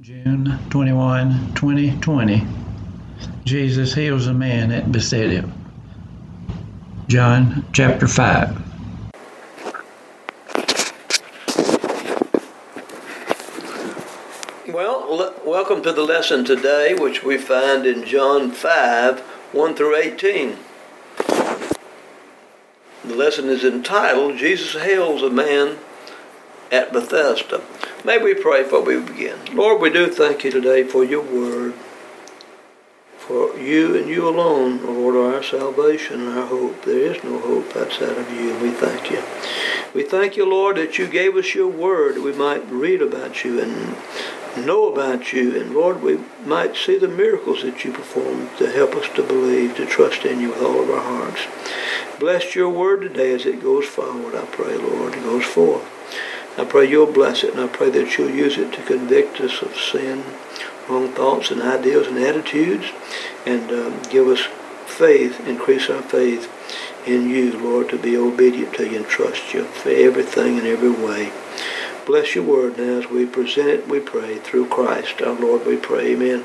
June 21, 2020. Jesus heals a man at Bethsaida. John chapter 5. Well, welcome to the lesson today, which we find in John 5 1 through 18. The lesson is entitled Jesus Hails a Man at Bethesda. May we pray before we begin. Lord, we do thank you today for your word. For you and you alone, Lord, are our salvation and our hope. There is no hope outside of you, and we thank you. We thank you, Lord, that you gave us your word that we might read about you and know about you. And Lord, we might see the miracles that you perform to help us to believe, to trust in you with all of our hearts. Bless your word today as it goes forward, I pray, Lord, it goes forth. I pray you'll bless it, and I pray that you'll use it to convict us of sin, wrong thoughts and ideas and attitudes, and um, give us faith, increase our faith in you, Lord, to be obedient to you and trust you for everything and every way. Bless your word now as we present it, we pray, through Christ our Lord, we pray. Amen.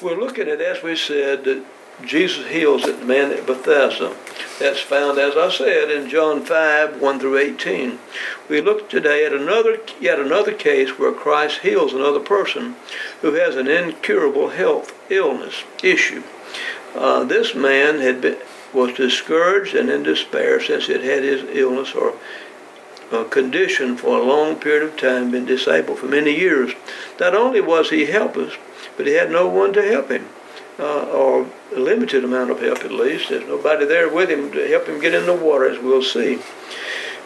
We're looking at, as we said, that Jesus heals the man at Bethesda. That's found, as I said, in John 5, 1 through 18. We look today at another, yet another case where Christ heals another person who has an incurable health illness issue. Uh, this man had been, was discouraged and in despair since had had his illness or uh, condition for a long period of time, been disabled for many years. Not only was he helpless, but he had no one to help him uh, or a limited amount of help at least. There's nobody there with him to help him get in the water, as we'll see.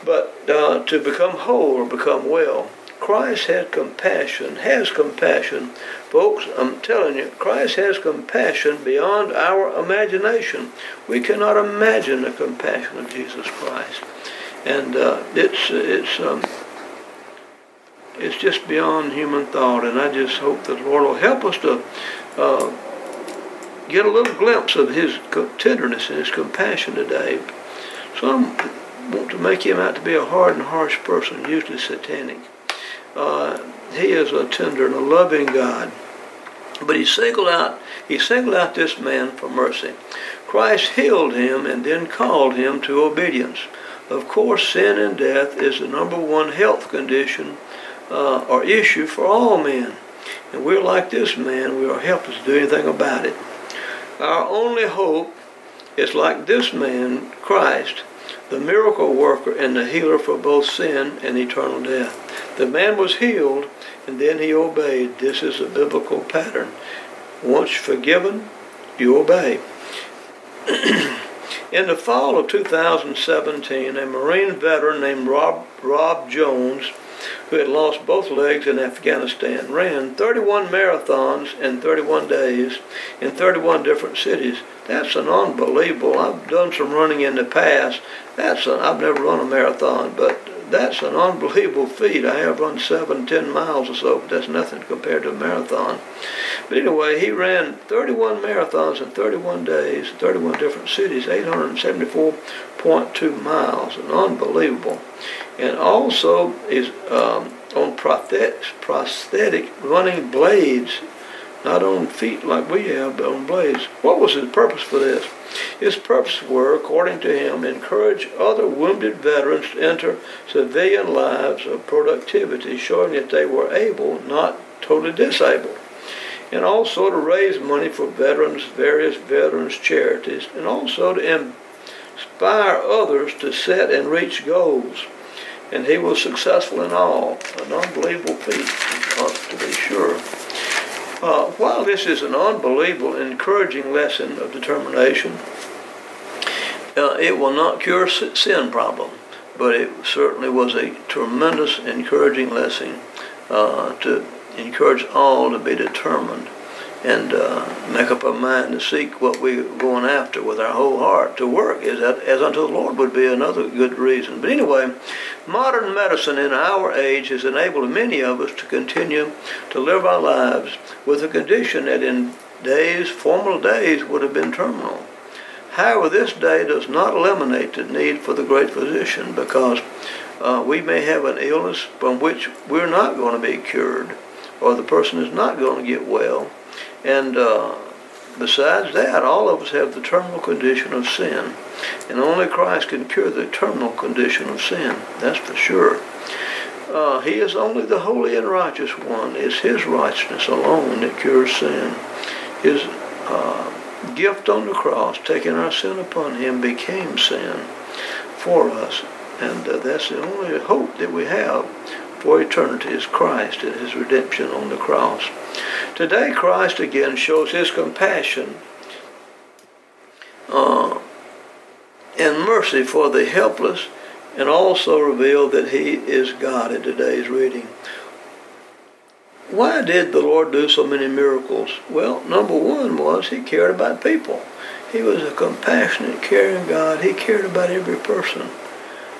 But uh, to become whole or become well, Christ had compassion, has compassion. Folks, I'm telling you, Christ has compassion beyond our imagination. We cannot imagine the compassion of Jesus Christ. And uh, it's, it's, um, it's just beyond human thought. And I just hope that the Lord will help us to uh, get a little glimpse of his tenderness and his compassion today. Some want to make him out to be a hard and harsh person, usually satanic. Uh, he is a tender and a loving God. But he singled out he singled out this man for mercy. Christ healed him and then called him to obedience. Of course, sin and death is the number one health condition uh, or issue for all men. And we're like this man, we are helpless to do anything about it. Our only hope is like this man, Christ, the miracle worker and the healer for both sin and eternal death. The man was healed and then he obeyed. This is a biblical pattern. Once forgiven, you obey. In the fall of 2017, a Marine veteran named Rob, Rob Jones who had lost both legs in Afghanistan, ran 31 marathons in 31 days in 31 different cities. That's an unbelievable. I've done some running in the past. That's I've never run a marathon, but that's an unbelievable feat. I have run seven, ten miles or so, but that's nothing compared to a marathon. But anyway, he ran 31 marathons in 31 days, 31 different cities, 874.2 miles, and unbelievable. And also is um, on prosthetic running blades, not on feet like we have, but on blades. What was his purpose for this? His purpose were, according to him, encourage other wounded veterans to enter civilian lives of productivity, showing that they were able, not totally disabled. And also to raise money for veterans, various veterans charities, and also to inspire others to set and reach goals. And he was successful in all. An unbelievable feat, to be sure. Uh, while this is an unbelievable, encouraging lesson of determination, uh, it will not cure sin problem, but it certainly was a tremendous, encouraging lesson uh, to encourage all to be determined and uh, make up our mind to seek what we're going after with our whole heart to work as, as unto the Lord would be another good reason. But anyway, modern medicine in our age has enabled many of us to continue to live our lives with a condition that in days, former days, would have been terminal. However, this day does not eliminate the need for the great physician because uh, we may have an illness from which we're not going to be cured or the person is not going to get well. And uh, besides that, all of us have the terminal condition of sin. And only Christ can cure the terminal condition of sin. That's for sure. Uh, he is only the holy and righteous one. It's his righteousness alone that cures sin. His uh, gift on the cross, taking our sin upon him, became sin for us. And uh, that's the only hope that we have for eternity is Christ and his redemption on the cross. Today, Christ again shows his compassion uh, and mercy for the helpless and also revealed that he is God in today's reading. Why did the Lord do so many miracles? Well, number one was he cared about people. He was a compassionate, caring God. He cared about every person.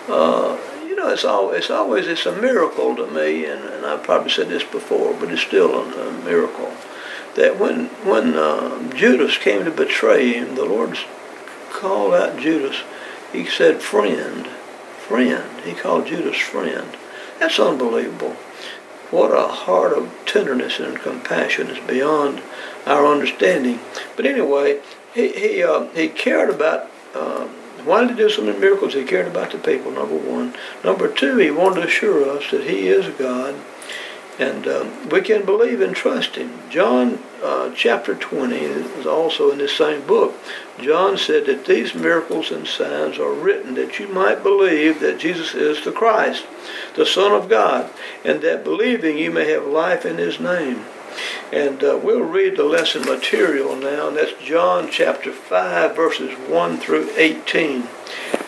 Uh, know, it's always, it's always it's a miracle to me, and, and I've probably said this before, but it's still a, a miracle that when when uh, Judas came to betray him, the Lord called out Judas. He said, "Friend, friend." He called Judas friend. That's unbelievable. What a heart of tenderness and compassion is beyond our understanding. But anyway, he he uh, he cared about. Uh, did he do so many miracles? He cared about the people, number one. Number two, he wanted to assure us that he is God and um, we can believe and trust him. John uh, chapter 20 is also in this same book. John said that these miracles and signs are written that you might believe that Jesus is the Christ, the Son of God, and that believing you may have life in his name. And uh, we'll read the lesson material now, and that's John chapter 5, verses 1 through 18.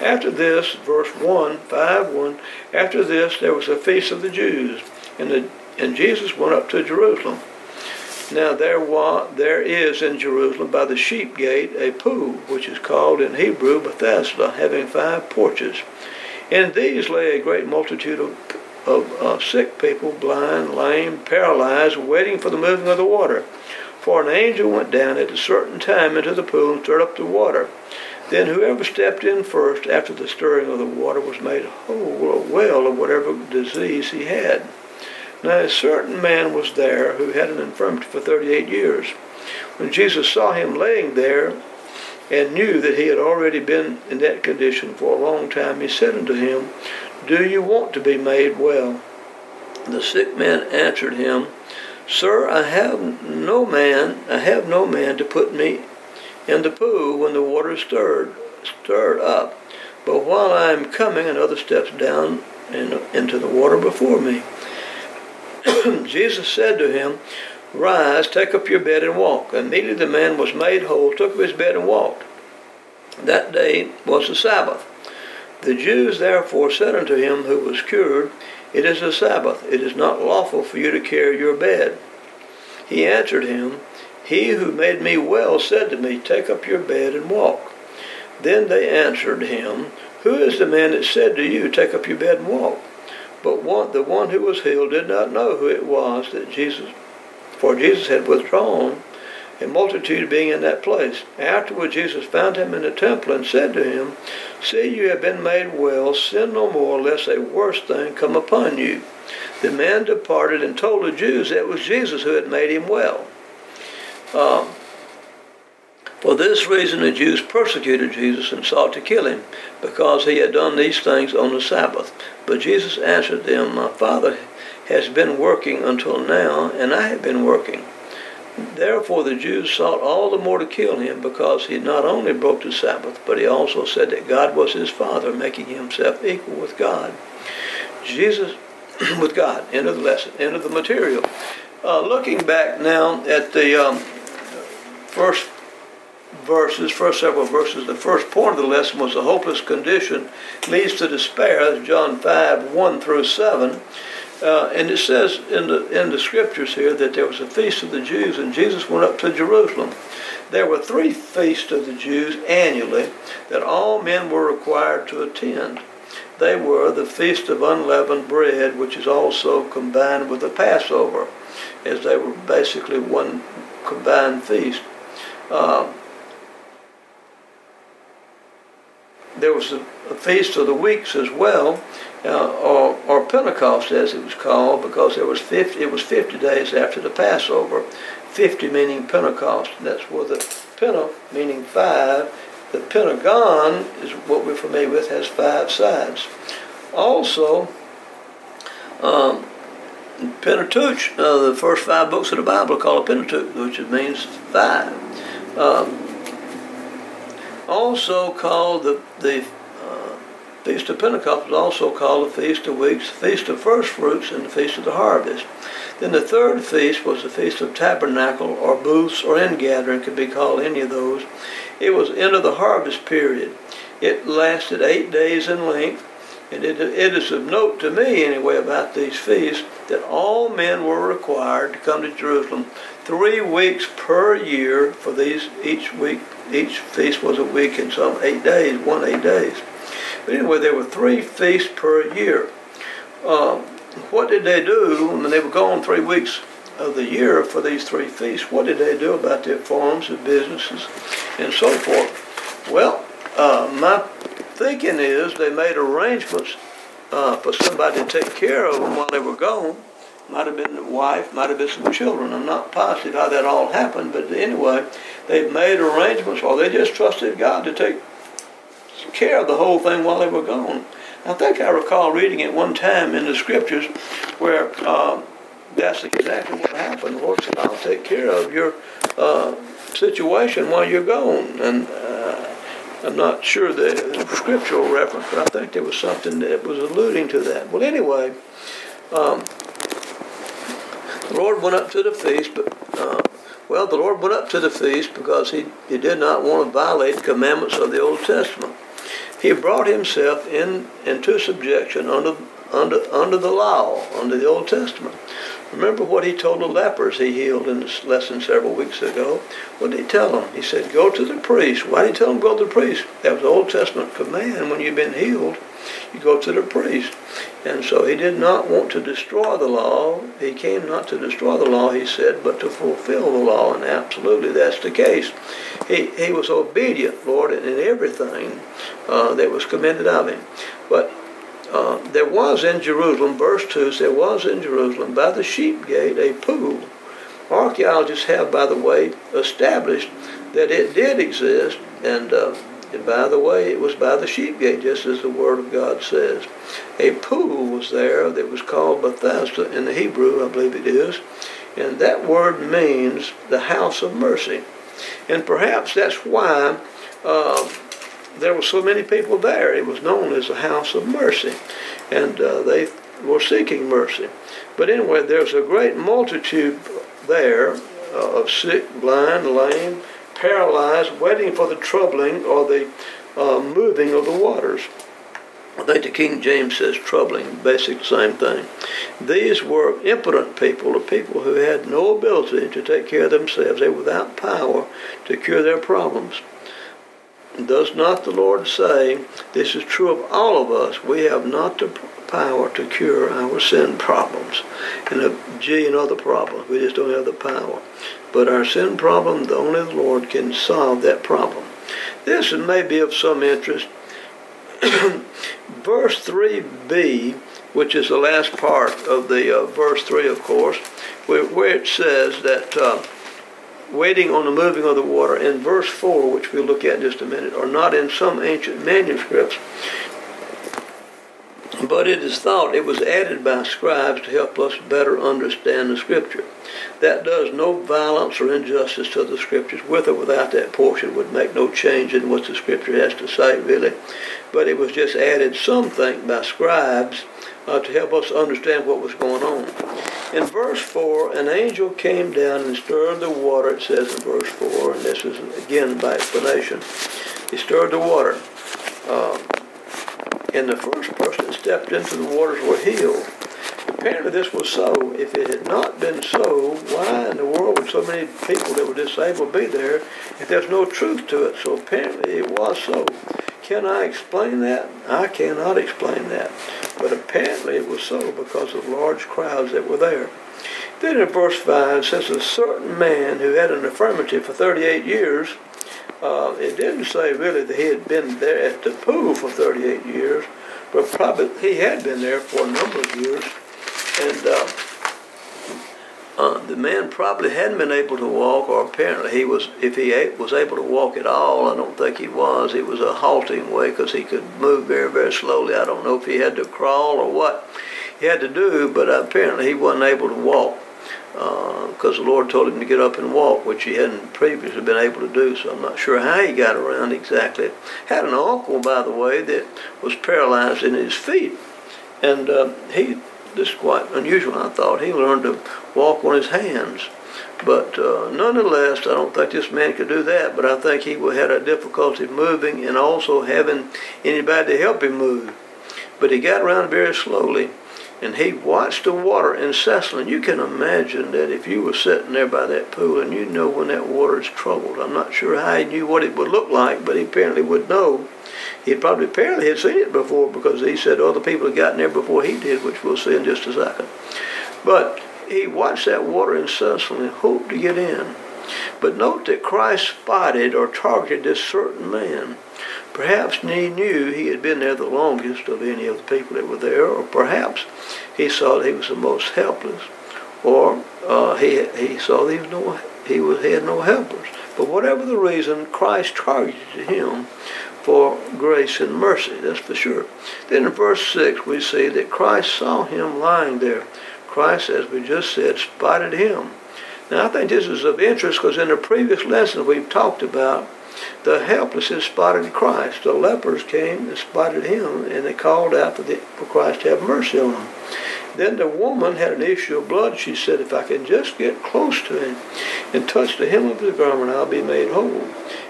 After this, verse 1, 5, 1, after this there was a feast of the Jews, and, the, and Jesus went up to Jerusalem. Now there, was, there is in Jerusalem by the sheep gate a pool, which is called in Hebrew Bethesda, having five porches. In these lay a great multitude of of sick people, blind, lame, paralyzed, waiting for the moving of the water. For an angel went down at a certain time into the pool and stirred up the water. Then whoever stepped in first after the stirring of the water was made whole or well of whatever disease he had. Now a certain man was there who had an infirmity for thirty-eight years. When Jesus saw him laying there and knew that he had already been in that condition for a long time, he said unto him, do you want to be made well? The sick man answered him, Sir, I have no man, I have no man to put me in the pool when the water is stirred, stirred up. But while I am coming, another steps down in, into the water before me. Jesus said to him, Rise, take up your bed and walk. Immediately the man was made whole, took up his bed and walked. That day was the Sabbath. The Jews therefore said unto him who was cured, It is a Sabbath. It is not lawful for you to carry your bed. He answered him, He who made me well said to me, Take up your bed and walk. Then they answered him, Who is the man that said to you, Take up your bed and walk? But one, the one who was healed did not know who it was that Jesus, for Jesus had withdrawn a multitude being in that place. Afterward, Jesus found him in the temple and said to him, See, you have been made well. Sin no more, lest a worse thing come upon you. The man departed and told the Jews that it was Jesus who had made him well. Um, for this reason, the Jews persecuted Jesus and sought to kill him, because he had done these things on the Sabbath. But Jesus answered them, My Father has been working until now, and I have been working. Therefore the Jews sought all the more to kill him because he not only broke the Sabbath, but he also said that God was his Father, making himself equal with God. Jesus, with God. End of the lesson. End of the material. Uh, looking back now at the um, first verses, first several verses, the first point of the lesson was the hopeless condition leads to despair, John 5, 1 through 7. Uh, and it says in the in the scriptures here that there was a feast of the Jews, and Jesus went up to Jerusalem. There were three feasts of the Jews annually that all men were required to attend. They were the feast of unleavened bread, which is also combined with the Passover, as they were basically one combined feast. Uh, there was a, a feast of the weeks as well, uh, or, or Pentecost as it was called, because there was 50, it was 50 days after the Passover. 50 meaning Pentecost. That's where the penta meaning five. The pentagon is what we're familiar with, has five sides. Also, um, Pentateuch, uh, the first five books of the Bible are called a Pentateuch, which means five. Um, also called the, the Feast of Pentecost was also called the Feast of Weeks, the Feast of First Fruits, and the Feast of the Harvest. Then the third feast was the Feast of Tabernacle, or Booths, or Ingathering, could be called any of those. It was end of the harvest period. It lasted eight days in length, and it, it is of note to me, anyway, about these feasts that all men were required to come to Jerusalem three weeks per year for these each week. Each feast was a week and some eight days, one eight days. But anyway, there were three feasts per year. Um, what did they do when they were gone three weeks of the year for these three feasts? What did they do about their farms and businesses and so forth? Well, uh, my thinking is they made arrangements uh, for somebody to take care of them while they were gone. Might have been the wife, might have been some children. I'm not positive how that all happened, but anyway, they made arrangements or they just trusted God to take care of the whole thing while they were gone. I think I recall reading it one time in the scriptures where uh, that's exactly what happened. The Lord said, I'll take care of your uh, situation while you're gone. And uh, I'm not sure the scriptural reference, but I think there was something that was alluding to that. Well, anyway, um, the Lord went up to the feast, but uh, well, the Lord went up to the feast because he, he did not want to violate the commandments of the Old Testament. He brought himself in into subjection under under under the law, under the Old Testament. Remember what he told the lepers he healed in this lesson several weeks ago? What did he tell them? He said, Go to the priest. Why did he tell them go to the priest? That was the Old Testament command when you've been healed. You go to the priest. And so he did not want to destroy the law. He came not to destroy the law, he said, but to fulfill the law. And absolutely that's the case. He, he was obedient, Lord, in everything uh, that was commended of him. But uh, there was in Jerusalem, verse 2 there was in Jerusalem by the sheep gate a pool. Archaeologists have, by the way, established that it did exist, and, uh, and by the way, it was by the sheep gate, just as the Word of God says. A pool was there that was called Bethesda in the Hebrew, I believe it is, and that word means the house of mercy. And perhaps that's why uh, there were so many people there. It was known as the House of Mercy, and uh, they were seeking mercy. But anyway, there's a great multitude there uh, of sick, blind, lame, paralyzed, waiting for the troubling or the uh, moving of the waters. I think the King James says troubling, basic same thing. These were impotent people, the people who had no ability to take care of themselves. They were without power to cure their problems. Does not the Lord say, this is true of all of us, we have not the power to cure our sin problems and a and other problems. We just don't have the power. But our sin problem, the only the Lord can solve that problem. This may be of some interest. verse 3b, which is the last part of the uh, verse 3, of course, where, where it says that uh, waiting on the moving of the water in verse 4, which we'll look at in just a minute, are not in some ancient manuscripts, but it is thought it was added by scribes to help us better understand the Scripture. That does no violence or injustice to the Scriptures. With or without that portion would make no change in what the Scripture has to say, really. But it was just added, some think, by scribes uh, to help us understand what was going on. In verse 4, an angel came down and stirred the water, it says in verse 4, and this is again by explanation. He stirred the water. Um, and the first person that stepped into the waters were healed. Apparently, this was so. If it had not been so, why in the world would so many people that were disabled be there if there's no truth to it? So apparently, it was so. Can I explain that? I cannot explain that. But apparently it was so because of large crowds that were there. Then in verse 5 it says, A certain man who had an infirmity for 38 years, uh, it didn't say really that he had been there at the pool for 38 years, but probably he had been there for a number of years, and uh, uh, the man probably hadn't been able to walk, or apparently he was. If he was able to walk at all, I don't think he was. It was a halting way because he could move very, very slowly. I don't know if he had to crawl or what he had to do, but apparently he wasn't able to walk because uh, the Lord told him to get up and walk, which he hadn't previously been able to do. So I'm not sure how he got around exactly. Had an uncle, by the way, that was paralyzed in his feet, and uh, he. This is quite unusual. I thought he learned to walk on his hands. But uh, nonetheless, I don't think this man could do that. But I think he had a difficulty moving and also having anybody to help him move. But he got around very slowly and he watched the water incessantly. You can imagine that if you were sitting there by that pool and you know when that water is troubled. I'm not sure how he knew what it would look like, but he apparently would know. He probably apparently had seen it before because he said other people had gotten there before he did, which we'll see in just a second. But he watched that water incessantly, hoped to get in. But note that Christ spotted or targeted this certain man. Perhaps he knew he had been there the longest of any of the people that were there, or perhaps he saw that he was the most helpless, or uh, he, he saw that he, was no, he, was, he had no helpers. But whatever the reason, Christ targeted him for grace and mercy, that's for sure. Then in verse 6, we see that Christ saw him lying there. Christ, as we just said, spotted him. Now, I think this is of interest because in the previous lesson we've talked about the helpless had spotted Christ. The lepers came and spotted him, and they called out for, the, for Christ to have mercy on them. Then the woman had an issue of blood. She said, If I can just get close to him and touch the hem of his garment, I'll be made whole.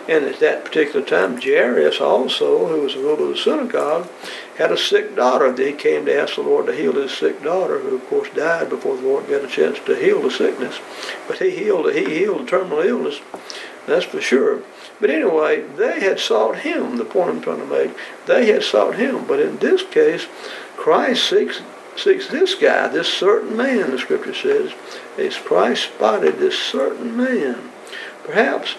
And at that particular time, Jairus also, who was a ruler of the synagogue, had a sick daughter. He came to ask the Lord to heal his sick daughter, who of course died before the Lord got a chance to heal the sickness. But he healed he healed the terminal illness, that's for sure. But anyway, they had sought him, the point I'm trying to make. They had sought him. But in this case, Christ seeks, seeks this guy, this certain man, the scripture says. As Christ spotted this certain man. Perhaps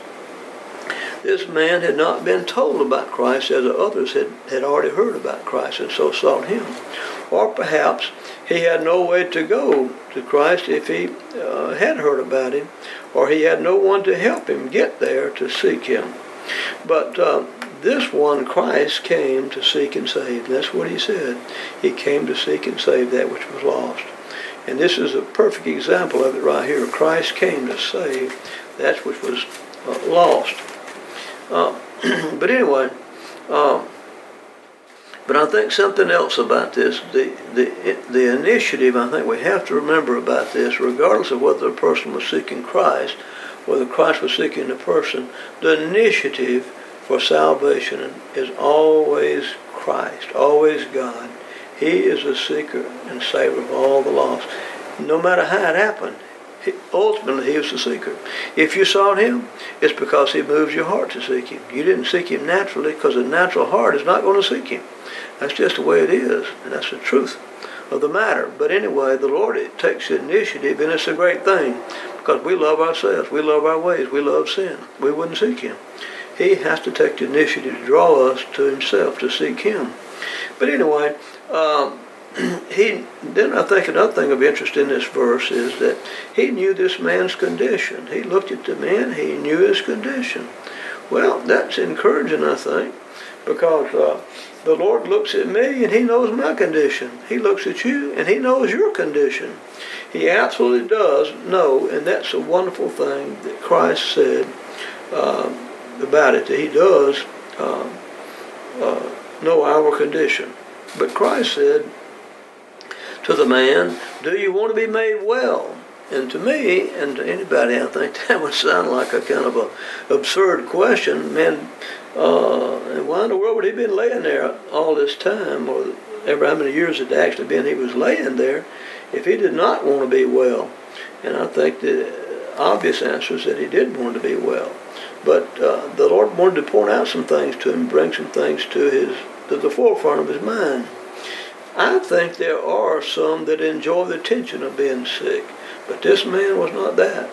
this man had not been told about Christ as others had, had already heard about Christ and so sought him. Or perhaps he had no way to go to Christ if he uh, had heard about him, or he had no one to help him get there to seek him. But uh, this one, Christ, came to seek and save. That's what he said. He came to seek and save that which was lost. And this is a perfect example of it right here. Christ came to save that which was uh, lost. Uh, but anyway, uh, but I think something else about this, the, the, the initiative, I think we have to remember about this, regardless of whether the person was seeking Christ, whether Christ was seeking the person, the initiative for salvation is always Christ, always God. He is the seeker and saver of all the lost. No matter how it happened, ultimately he was the seeker. If you sought him, it's because he moves your heart to seek him. You didn't seek him naturally because a natural heart is not going to seek him. That's just the way it is, and that's the truth of the matter. But anyway, the Lord it takes the initiative, and it's a great thing because we love ourselves, we love our ways, we love sin. We wouldn't seek Him. He has to take the initiative to draw us to Himself to seek Him. But anyway, um, he then I think another thing of interest in this verse is that he knew this man's condition. He looked at the man, he knew his condition. Well, that's encouraging, I think, because uh, the Lord looks at me and He knows my condition. He looks at you and He knows your condition. He absolutely does know, and that's a wonderful thing that Christ said uh, about it, that He does uh, uh, know our condition. But Christ said to the man, Do you want to be made well? And to me, and to anybody, I think that would sound like a kind of a absurd question. Man, uh, why in the world would he been laying there all this time, or ever how many years it actually been he was laying there, if he did not want to be well? And I think the obvious answer is that he did want to be well. But uh, the Lord wanted to point out some things to him, bring some things to his to the forefront of his mind. I think there are some that enjoy the tension of being sick, but this man was not that,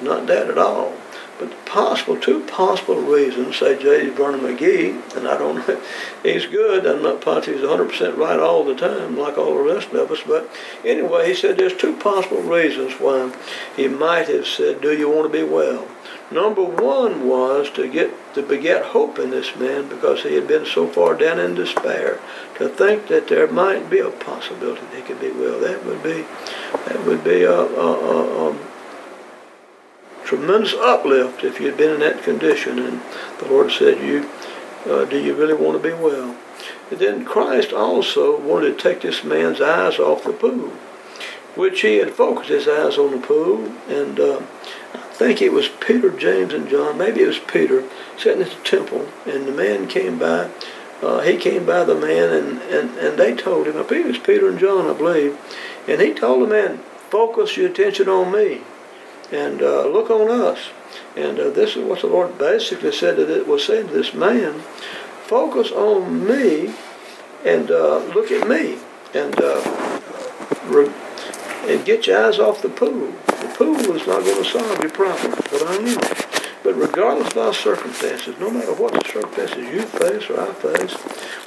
not that at all. But possible, two possible reasons, say J. Vernon McGee, and I don't know, he's good. I'm not positive he's 100% right all the time, like all the rest of us. But anyway, he said there's two possible reasons why he might have said, Do you want to be well? Number one was to get to beget hope in this man because he had been so far down in despair. To think that there might be a possibility that he could be well, that would be that would be a, a, a, a tremendous uplift if you'd been in that condition. And the Lord said, "You uh, do you really want to be well?" And then Christ also wanted to take this man's eyes off the pool, which he had focused his eyes on the pool and. Uh, think it was Peter, James, and John. Maybe it was Peter sitting at the temple, and the man came by. Uh, he came by the man, and, and, and they told him, I believe it was Peter and John, I believe, and he told the man, focus your attention on me, and uh, look on us. And uh, this is what the Lord basically said that it was saying to this man, focus on me, and uh, look at me, and uh, re- and get your eyes off the pool. The pool is not going to solve your problem, but I knew. But regardless of our circumstances, no matter what circumstances you face or I face,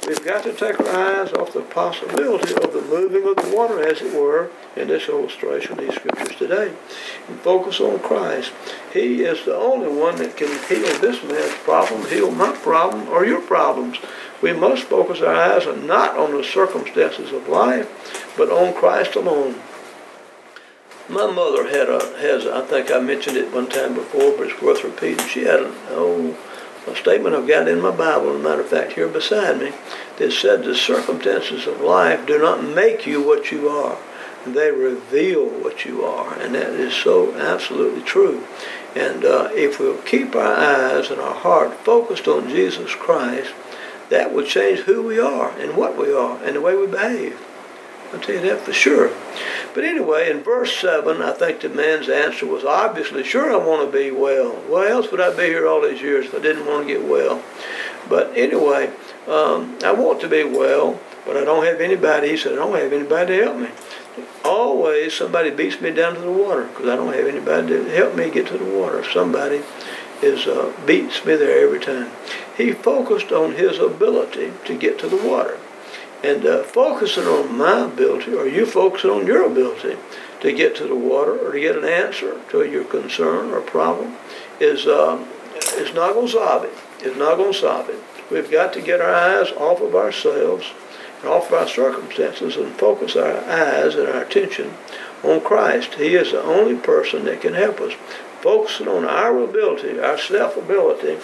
we've got to take our eyes off the possibility of the moving of the water, as it were, in this illustration, these scriptures today, and focus on Christ. He is the only one that can heal this man's problem, heal my problem, or your problems. We must focus our eyes not on the circumstances of life, but on Christ alone. My mother had a has I think I mentioned it one time before, but it's worth repeating. She had an oh, a statement I've got in my Bible, as a matter of fact, here beside me, that said the circumstances of life do not make you what you are. They reveal what you are, and that is so absolutely true. And uh, if we'll keep our eyes and our heart focused on Jesus Christ, that will change who we are and what we are and the way we behave. I'll tell you that for sure. But anyway, in verse 7, I think the man's answer was obviously, sure, I want to be well. Why else would I be here all these years if I didn't want to get well? But anyway, um, I want to be well, but I don't have anybody. He said, I don't have anybody to help me. Always somebody beats me down to the water because I don't have anybody to help me get to the water. Somebody is uh, beats me there every time. He focused on his ability to get to the water and uh, focusing on my ability or you focusing on your ability to get to the water or to get an answer to your concern or problem is um, is not going to solve it. It's not going to solve it. We've got to get our eyes off of ourselves and off of our circumstances and focus our eyes and our attention on Christ. He is the only person that can help us. Focusing on our ability, our self ability,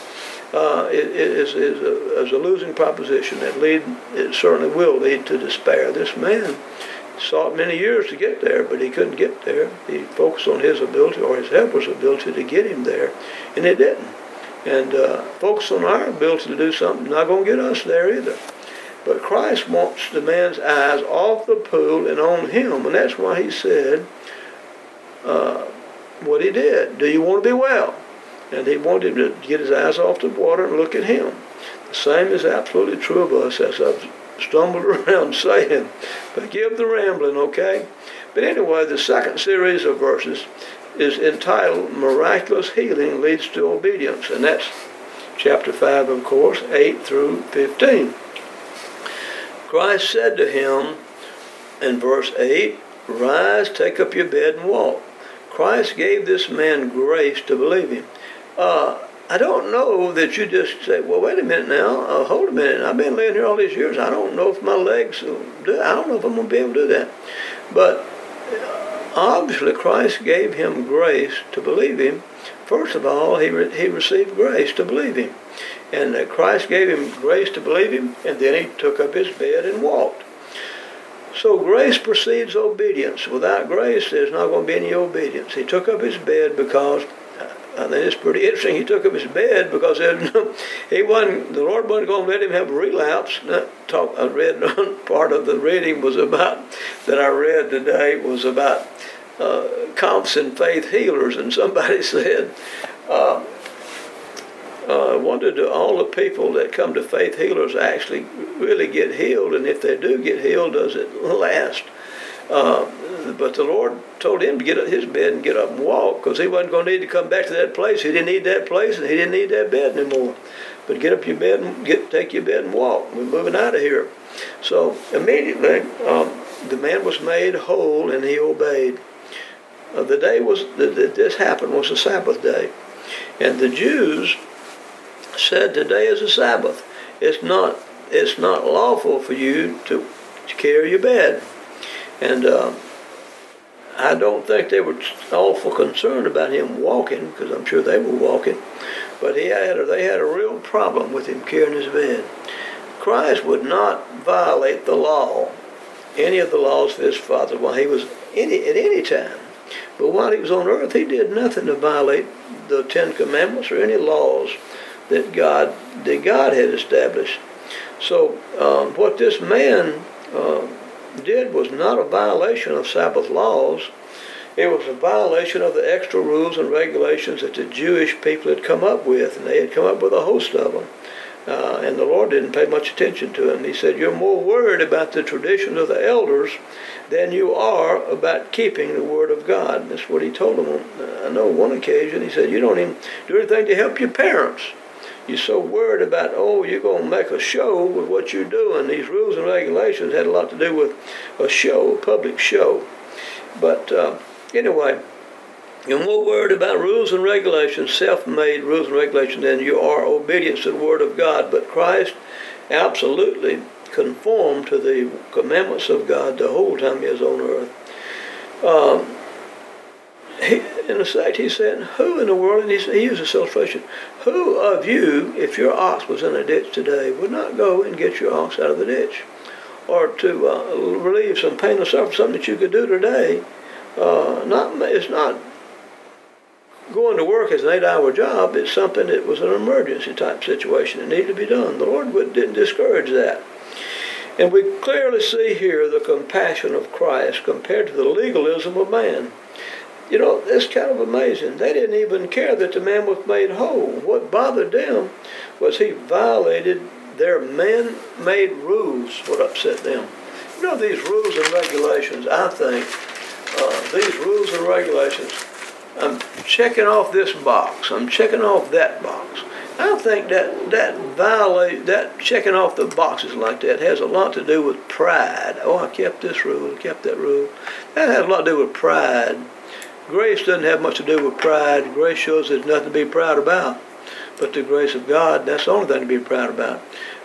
uh, is, is, a, is a losing proposition that lead it certainly will lead to despair. This man sought many years to get there, but he couldn't get there. He focused on his ability or his helper's ability to get him there, and it didn't. And uh, focus on our ability to do something not going to get us there either. But Christ wants the man's eyes off the pool and on him, and that's why he said uh, what he did. Do you want to be well? And he wanted to get his eyes off the water and look at him. The same is absolutely true of us, as I've stumbled around saying. Forgive the rambling, okay? But anyway, the second series of verses is entitled Miraculous Healing Leads to Obedience, and that's chapter 5, of course, 8 through 15. Christ said to him in verse 8, Rise, take up your bed, and walk. Christ gave this man grace to believe him. Uh, I don't know that you just say, well, wait a minute now, uh, hold a minute. I've been laying here all these years. I don't know if my legs will do I don't know if I'm going to be able to do that. But uh, obviously, Christ gave him grace to believe him. First of all, he, re- he received grace to believe him. And uh, Christ gave him grace to believe him, and then he took up his bed and walked. So grace precedes obedience. Without grace, there's not going to be any obedience. He took up his bed because Think it's pretty interesting. He took up his bed because he wasn't. The Lord wasn't going to let him have a relapse. Talk. I read part of the reading was about that I read today was about uh, and faith healers, and somebody said. Uh, uh, I wonder do all the people that come to faith healers actually really get healed, and if they do get healed, does it last? Uh, but the Lord told him to get up his bed and get up and walk because he wasn't going to need to come back to that place. He didn't need that place and he didn't need that bed anymore. But get up your bed and get take your bed and walk. We're moving out of here. So immediately um, the man was made whole and he obeyed. Uh, the day was that this happened was the Sabbath day, and the Jews said today is a Sabbath. It's not it's not lawful for you to, to carry your bed, and. Uh, I don't think they were awful concerned about him walking, because I'm sure they were walking, but he had a, they had a real problem with him carrying his bed. Christ would not violate the law, any of the laws of his Father, while he was any, at any time. But while he was on earth, he did nothing to violate the Ten Commandments or any laws that God that God had established. So um, what this man uh, did was not a violation of Sabbath laws. It was a violation of the extra rules and regulations that the Jewish people had come up with, and they had come up with a host of them. Uh, and the Lord didn't pay much attention to them. He said, You're more worried about the traditions of the elders than you are about keeping the Word of God. And that's what he told them. I know one occasion he said, You don't even do anything to help your parents. You're so worried about, oh, you're going to make a show with what you're doing. These rules and regulations had a lot to do with a show, a public show. But uh, anyway, you're more worried about rules and regulations, self made rules and regulations, than you are obedience to the Word of God. But Christ absolutely conformed to the commandments of God the whole time he was on earth. Um, he, in effect, he said, Who in the world, and he, a illustration, who of you, if your ox was in a ditch today, would not go and get your ox out of the ditch? Or to uh, relieve some pain or suffering, something that you could do today. Uh, not, it's not going to work as an eight-hour job. It's something that was an emergency type situation that needed to be done. The Lord didn't discourage that. And we clearly see here the compassion of Christ compared to the legalism of man. You know, it's kind of amazing. They didn't even care that the man was made whole. What bothered them was he violated their man made rules, what upset them. You know, these rules and regulations, I think, uh, these rules and regulations, I'm checking off this box, I'm checking off that box. I think that that violate that checking off the boxes like that has a lot to do with pride. Oh, I kept this rule, I kept that rule. That has a lot to do with pride Grace doesn't have much to do with pride. Grace shows there's nothing to be proud about. But the grace of God, that's the only thing to be proud about.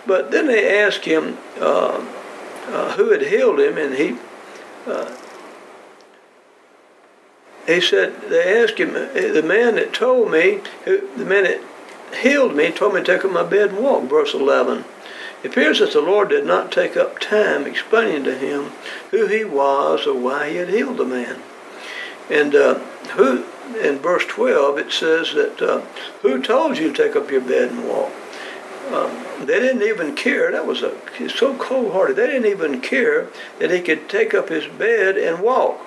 But then they asked him uh, uh, who had healed him, and he uh, he said they asked him the man that told me who, the man that healed me told me to take up my bed and walk. Verse eleven. It appears that the Lord did not take up time explaining to him who he was or why he had healed the man. And uh, who in verse 12 it says that uh, who told you to take up your bed and walk? Um, they didn't even care. That was a so cold-hearted. They didn't even care that he could take up his bed and walk.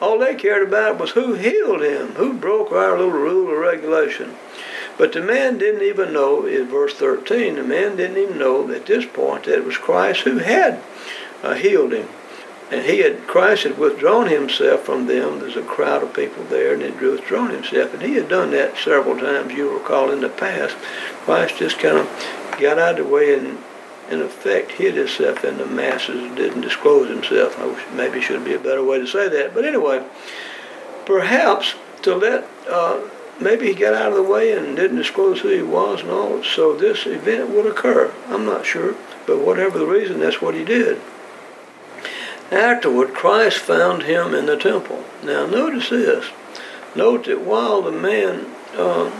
All they cared about was who healed him, who broke our little rule or regulation. But the man didn't even know, in verse 13, the man didn't even know at this point that it was Christ who had uh, healed him. And he had, Christ had withdrawn himself from them. There's a crowd of people there, and he had withdrawn himself. And he had done that several times, you recall, in the past. Christ just kind of got out of the way and, in effect, hid himself in the masses, didn't disclose himself. I wish maybe should be a better way to say that. But anyway, perhaps to let, uh, maybe he got out of the way and didn't disclose who he was and all, so this event would occur. I'm not sure. But whatever the reason, that's what he did. Afterward, Christ found him in the temple. Now, notice this. Note that while the man uh,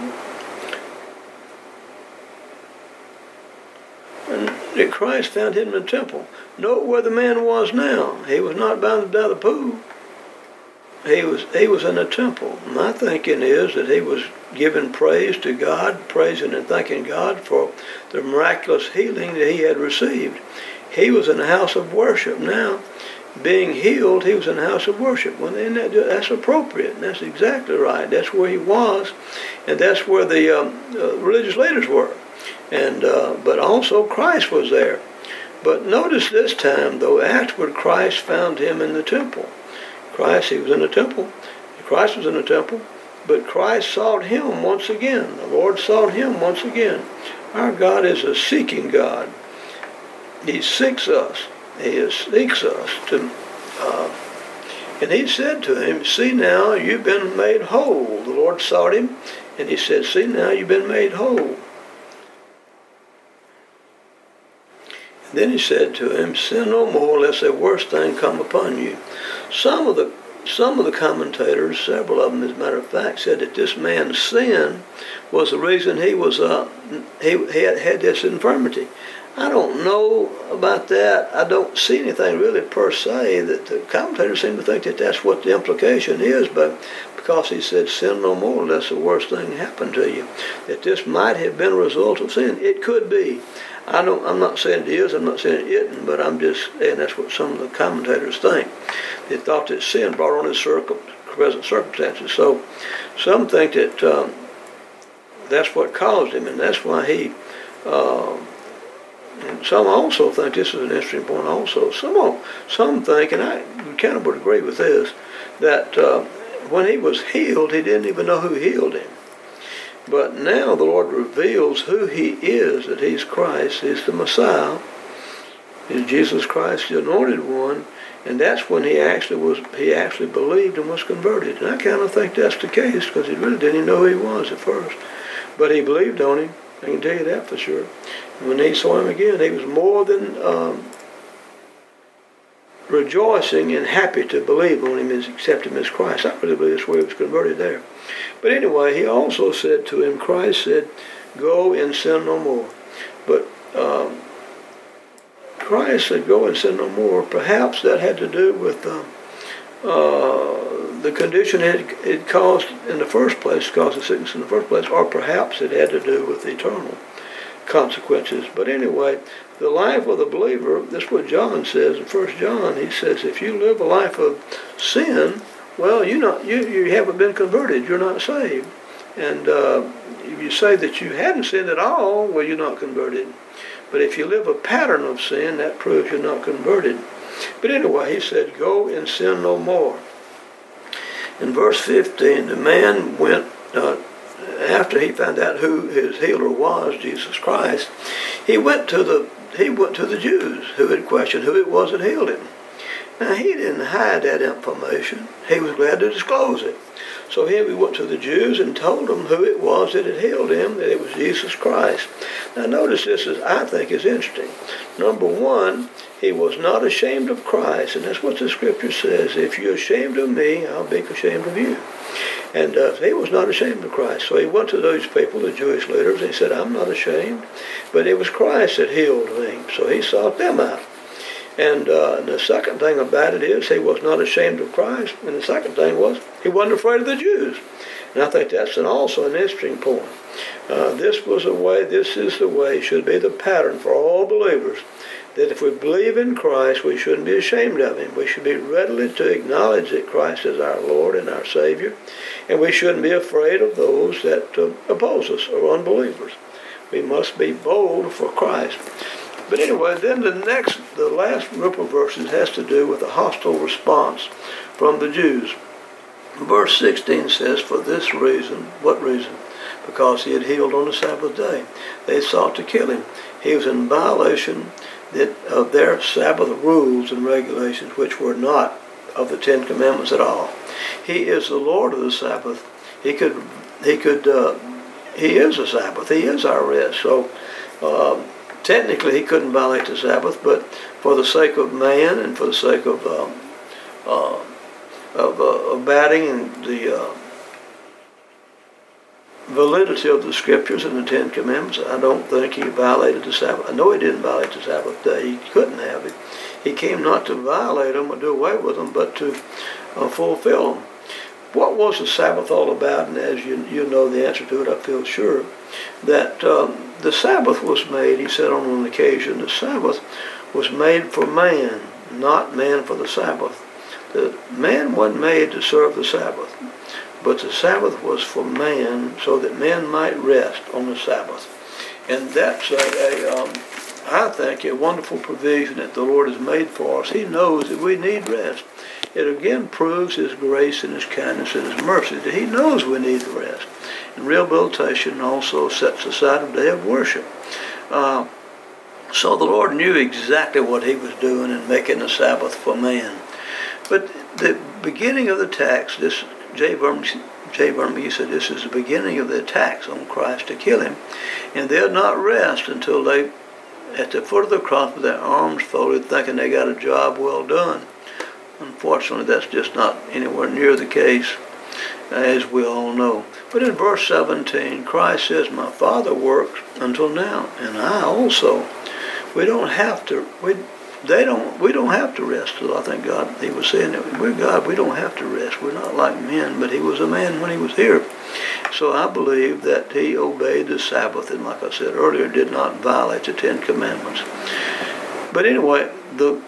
that Christ found him in the temple. Note where the man was now. He was not by the, by the pool. He was he was in the temple. My thinking is that he was giving praise to God, praising and thanking God for the miraculous healing that he had received. He was in the house of worship now being healed, he was in the house of worship. Well, that, that's appropriate. That's exactly right. That's where he was, and that's where the um, uh, religious leaders were. And uh, but also Christ was there. But notice this time, though, afterward Christ found him in the temple. Christ, he was in the temple. Christ was in the temple, but Christ sought him once again. The Lord sought him once again. Our God is a seeking God. He seeks us. He seeks us uh, and he said to him, "See now, you've been made whole." The Lord sought him, and he said, "See now, you've been made whole." And then he said to him, "Sin no more, lest a worse thing come upon you." Some of the some of the commentators, several of them as a matter of fact, said that this man's sin was the reason he was uh, he, he had, had this infirmity. I don't know about that. I don't see anything really per se that the commentators seem to think that that's what the implication is, but because he said sin no more that's the worst thing happened to you, that this might have been a result of sin. It could be. I don't. I'm not saying it is. I'm not saying it isn't. But I'm just saying that's what some of the commentators think. They thought that sin brought on his circum, present circumstances. So some think that um, that's what caused him, and that's why he. Uh, and some also think this is an interesting point. Also, some some think, and I kind of would agree with this, that uh, when he was healed, he didn't even know who healed him. But now the Lord reveals who he is, that he's Christ, he's the Messiah, he's Jesus Christ, the anointed one, and that's when he actually was he actually believed and was converted. And I kind of think that's the case because he really didn't even know who he was at first. But he believed on him. I can tell you that for sure. And when he saw him again, he was more than um, rejoicing and happy to believe on him and accept him as Christ. I really believe that's where he was converted there. But anyway, he also said to him, Christ said, Go and sin no more. But um, Christ said, Go and sin no more. Perhaps that had to do with uh, uh, the condition it, it caused in the first place, caused the sickness in the first place, or perhaps it had to do with the eternal consequences. But anyway, the life of the believer, that's what John says in First John. He says, if you live a life of sin, well, you not you, you haven't been converted. You're not saved. And uh, if you say that you hadn't sinned at all, well, you're not converted. But if you live a pattern of sin, that proves you're not converted. But anyway, he said, Go and sin no more. In verse 15, the man went, uh, after he found out who his healer was, Jesus Christ, he went to the he went to the Jews who had questioned who it was that healed him. Now, he didn't hide that information. He was glad to disclose it. So here we went to the Jews and told them who it was that had healed him, that it was Jesus Christ. Now notice this is I think is interesting. Number one, he was not ashamed of Christ, and that's what the scripture says. If you're ashamed of me, I'll be ashamed of you. And uh, he was not ashamed of Christ. So he went to those people, the Jewish leaders, and he said, I'm not ashamed. But it was Christ that healed me. So he sought them out. And, uh, the second thing about it is he was not ashamed of Christ. And the second thing was he wasn't afraid of the Jews. And I think that's an, also an interesting point. Uh, this was a way, this is the way, should be the pattern for all believers, that if we believe in Christ, we shouldn't be ashamed of him. We should be readily to acknowledge that Christ is our Lord and our Savior, and we shouldn't be afraid of those that uh, oppose us or unbelievers. We must be bold for Christ. But anyway, then the next, the last group of verses has to do with a hostile response from the Jews. Verse 16 says, For this reason, what reason? Because he had healed on the Sabbath day. They sought to kill him. He was in violation of their Sabbath rules and regulations, which were not of the Ten Commandments at all. He is the Lord of the Sabbath. He could, he could, uh, he is a Sabbath. He is our rest. So, um, technically he couldn't violate the Sabbath, but for the sake of man and for the sake of um, uh, of, uh, of batting and the uh, validity of the scriptures and the Ten Commandments, I don't think he violated the Sabbath. I know he didn't violate the Sabbath day. He couldn't have it. He came not to violate them or do away with them, but to uh, fulfill them. What was the Sabbath all about? And as you, you know the answer to it, I feel sure, that um, the Sabbath was made, he said on an occasion, the Sabbath was made for man, not man for the Sabbath. The man wasn't made to serve the Sabbath, but the Sabbath was for man so that men might rest on the Sabbath. And that's a, a um, I think, a wonderful provision that the Lord has made for us. He knows that we need rest. it again proves His grace and His kindness and His mercy that He knows we need rest. And rehabilitation also sets aside a day of worship. Uh, so the Lord knew exactly what He was doing in making the Sabbath for man. But the beginning of the text, this J. Said this is the beginning of the attacks on Christ to kill him. And they'll not rest until they, at the foot of the cross with their arms folded, thinking they got a job well done. Unfortunately, that's just not anywhere near the case, as we all know. But in verse 17, Christ says, My Father works until now, and I also. We don't have to, we, they don't, we don't have to rest. So I think God, he was saying that we're God, we don't have to rest. We're not like men, but he was a man when he was here. So I believe that he obeyed the Sabbath, and like I said earlier, did not violate the Ten Commandments. But anyway, the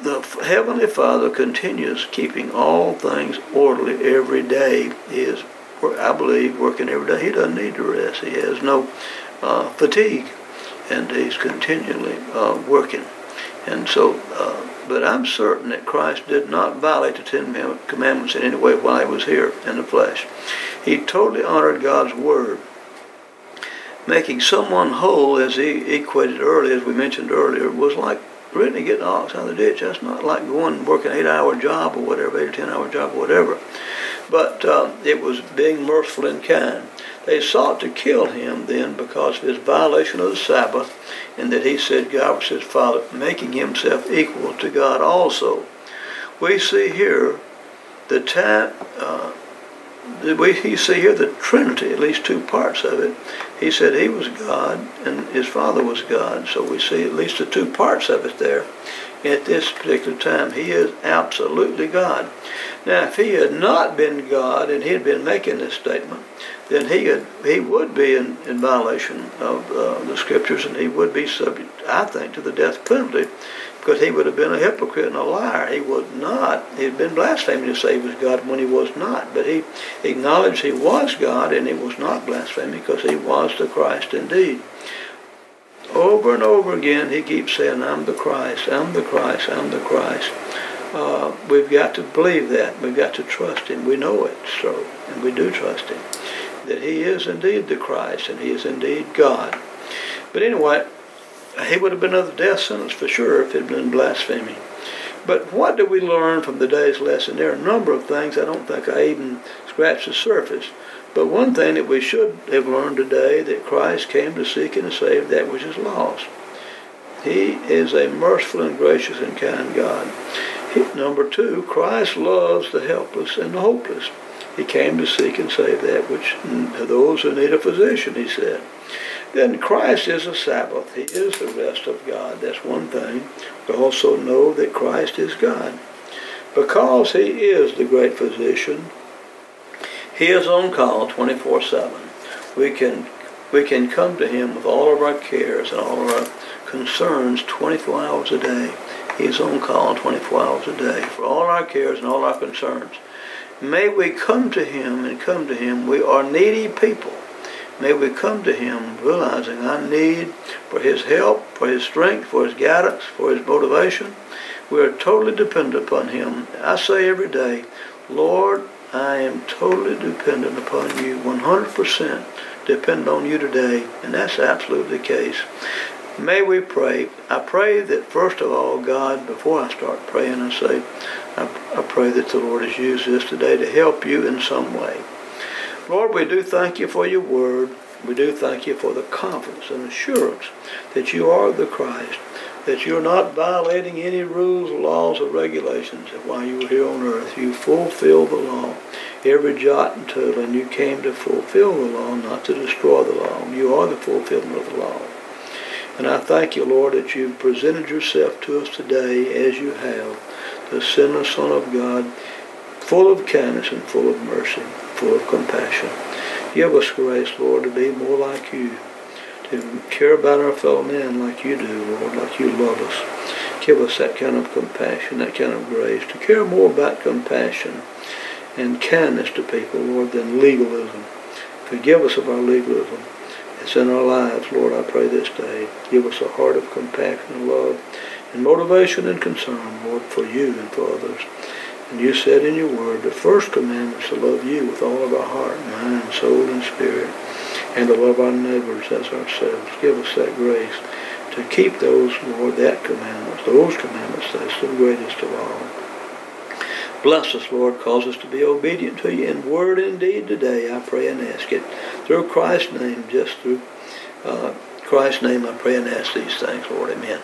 the Heavenly Father continues keeping all things orderly every day. He is, I believe, working every day. He doesn't need to rest. He has no uh, fatigue, and he's continually uh, working. And so, uh, but I'm certain that Christ did not violate the Ten Commandments in any way while he was here in the flesh. He totally honored God's word. Making someone whole, as he equated earlier, as we mentioned earlier, was like really getting ox out of the ditch. That's not like going and working an eight-hour job or whatever, eight or ten-hour job or whatever. But uh, it was being merciful and kind. They sought to kill him then because of his violation of the Sabbath, and that he said God was his Father, making himself equal to God also. We see here the time. Uh, we see here the Trinity, at least two parts of it. He said he was God and his Father was God. So we see at least the two parts of it there at this particular time. He is absolutely God. Now, if he had not been God and he had been making this statement, then he had, he would be in, in violation of uh, the scriptures and he would be subject, I think, to the death penalty because he would have been a hypocrite and a liar. He would not. He had been blaspheming to say he was God when he was not. But he acknowledged he was God and he was not blaspheming because he was the Christ indeed. Over and over again, he keeps saying, I'm the Christ, I'm the Christ, I'm the Christ. Uh, we've got to believe that. We've got to trust him. We know it, so, and we do trust him, that he is indeed the Christ and he is indeed God. But anyway, he would have been under death sentence for sure if had been blasphemy. But what do we learn from the day's lesson? There are a number of things I don't think I even scratched the surface. But one thing that we should have learned today that Christ came to seek and to save that which is lost. He is a merciful and gracious and kind God. Number two, Christ loves the helpless and the hopeless. He came to seek and save that which those who need a physician, he said. Then Christ is a Sabbath. He is the rest of God. That's one thing. We also know that Christ is God. Because he is the great physician, he is on call 24-7. We can, we can come to him with all of our cares and all of our concerns 24 hours a day. He is on call 24 hours a day for all our cares and all our concerns. May we come to him and come to him. We are needy people. May we come to Him realizing our need for His help, for His strength, for His guidance, for His motivation. We are totally dependent upon Him. I say every day, Lord, I am totally dependent upon you, 100% dependent on you today, and that's absolutely the case. May we pray. I pray that first of all, God, before I start praying, I say, I, I pray that the Lord has used this today to help you in some way. Lord, we do thank you for your word. We do thank you for the confidence and assurance that you are the Christ, that you're not violating any rules, laws, or regulations, that while you were here on earth, you fulfilled the law, every jot and tittle, and you came to fulfill the law, not to destroy the law. You are the fulfillment of the law. And I thank you, Lord, that you've presented yourself to us today as you have, the sinless Son of God, full of kindness and full of mercy full of compassion. Give us grace, Lord, to be more like you, to care about our fellow men like you do, Lord, like you love us. Give us that kind of compassion, that kind of grace, to care more about compassion and kindness to people, Lord, than legalism. Forgive us of our legalism. It's in our lives, Lord, I pray this day. Give us a heart of compassion and love and motivation and concern, Lord, for you and for others. And you said in your word, the first commandment is to love you with all of our heart, mind, soul, and spirit, and to love our neighbors as ourselves. Give us that grace to keep those, Lord, that commandments, those commandments, that's the greatest of all. Bless us, Lord. Cause us to be obedient to you in word and deed today. I pray and ask it through Christ's name, just through uh, Christ's name. I pray and ask these things, Lord. Amen.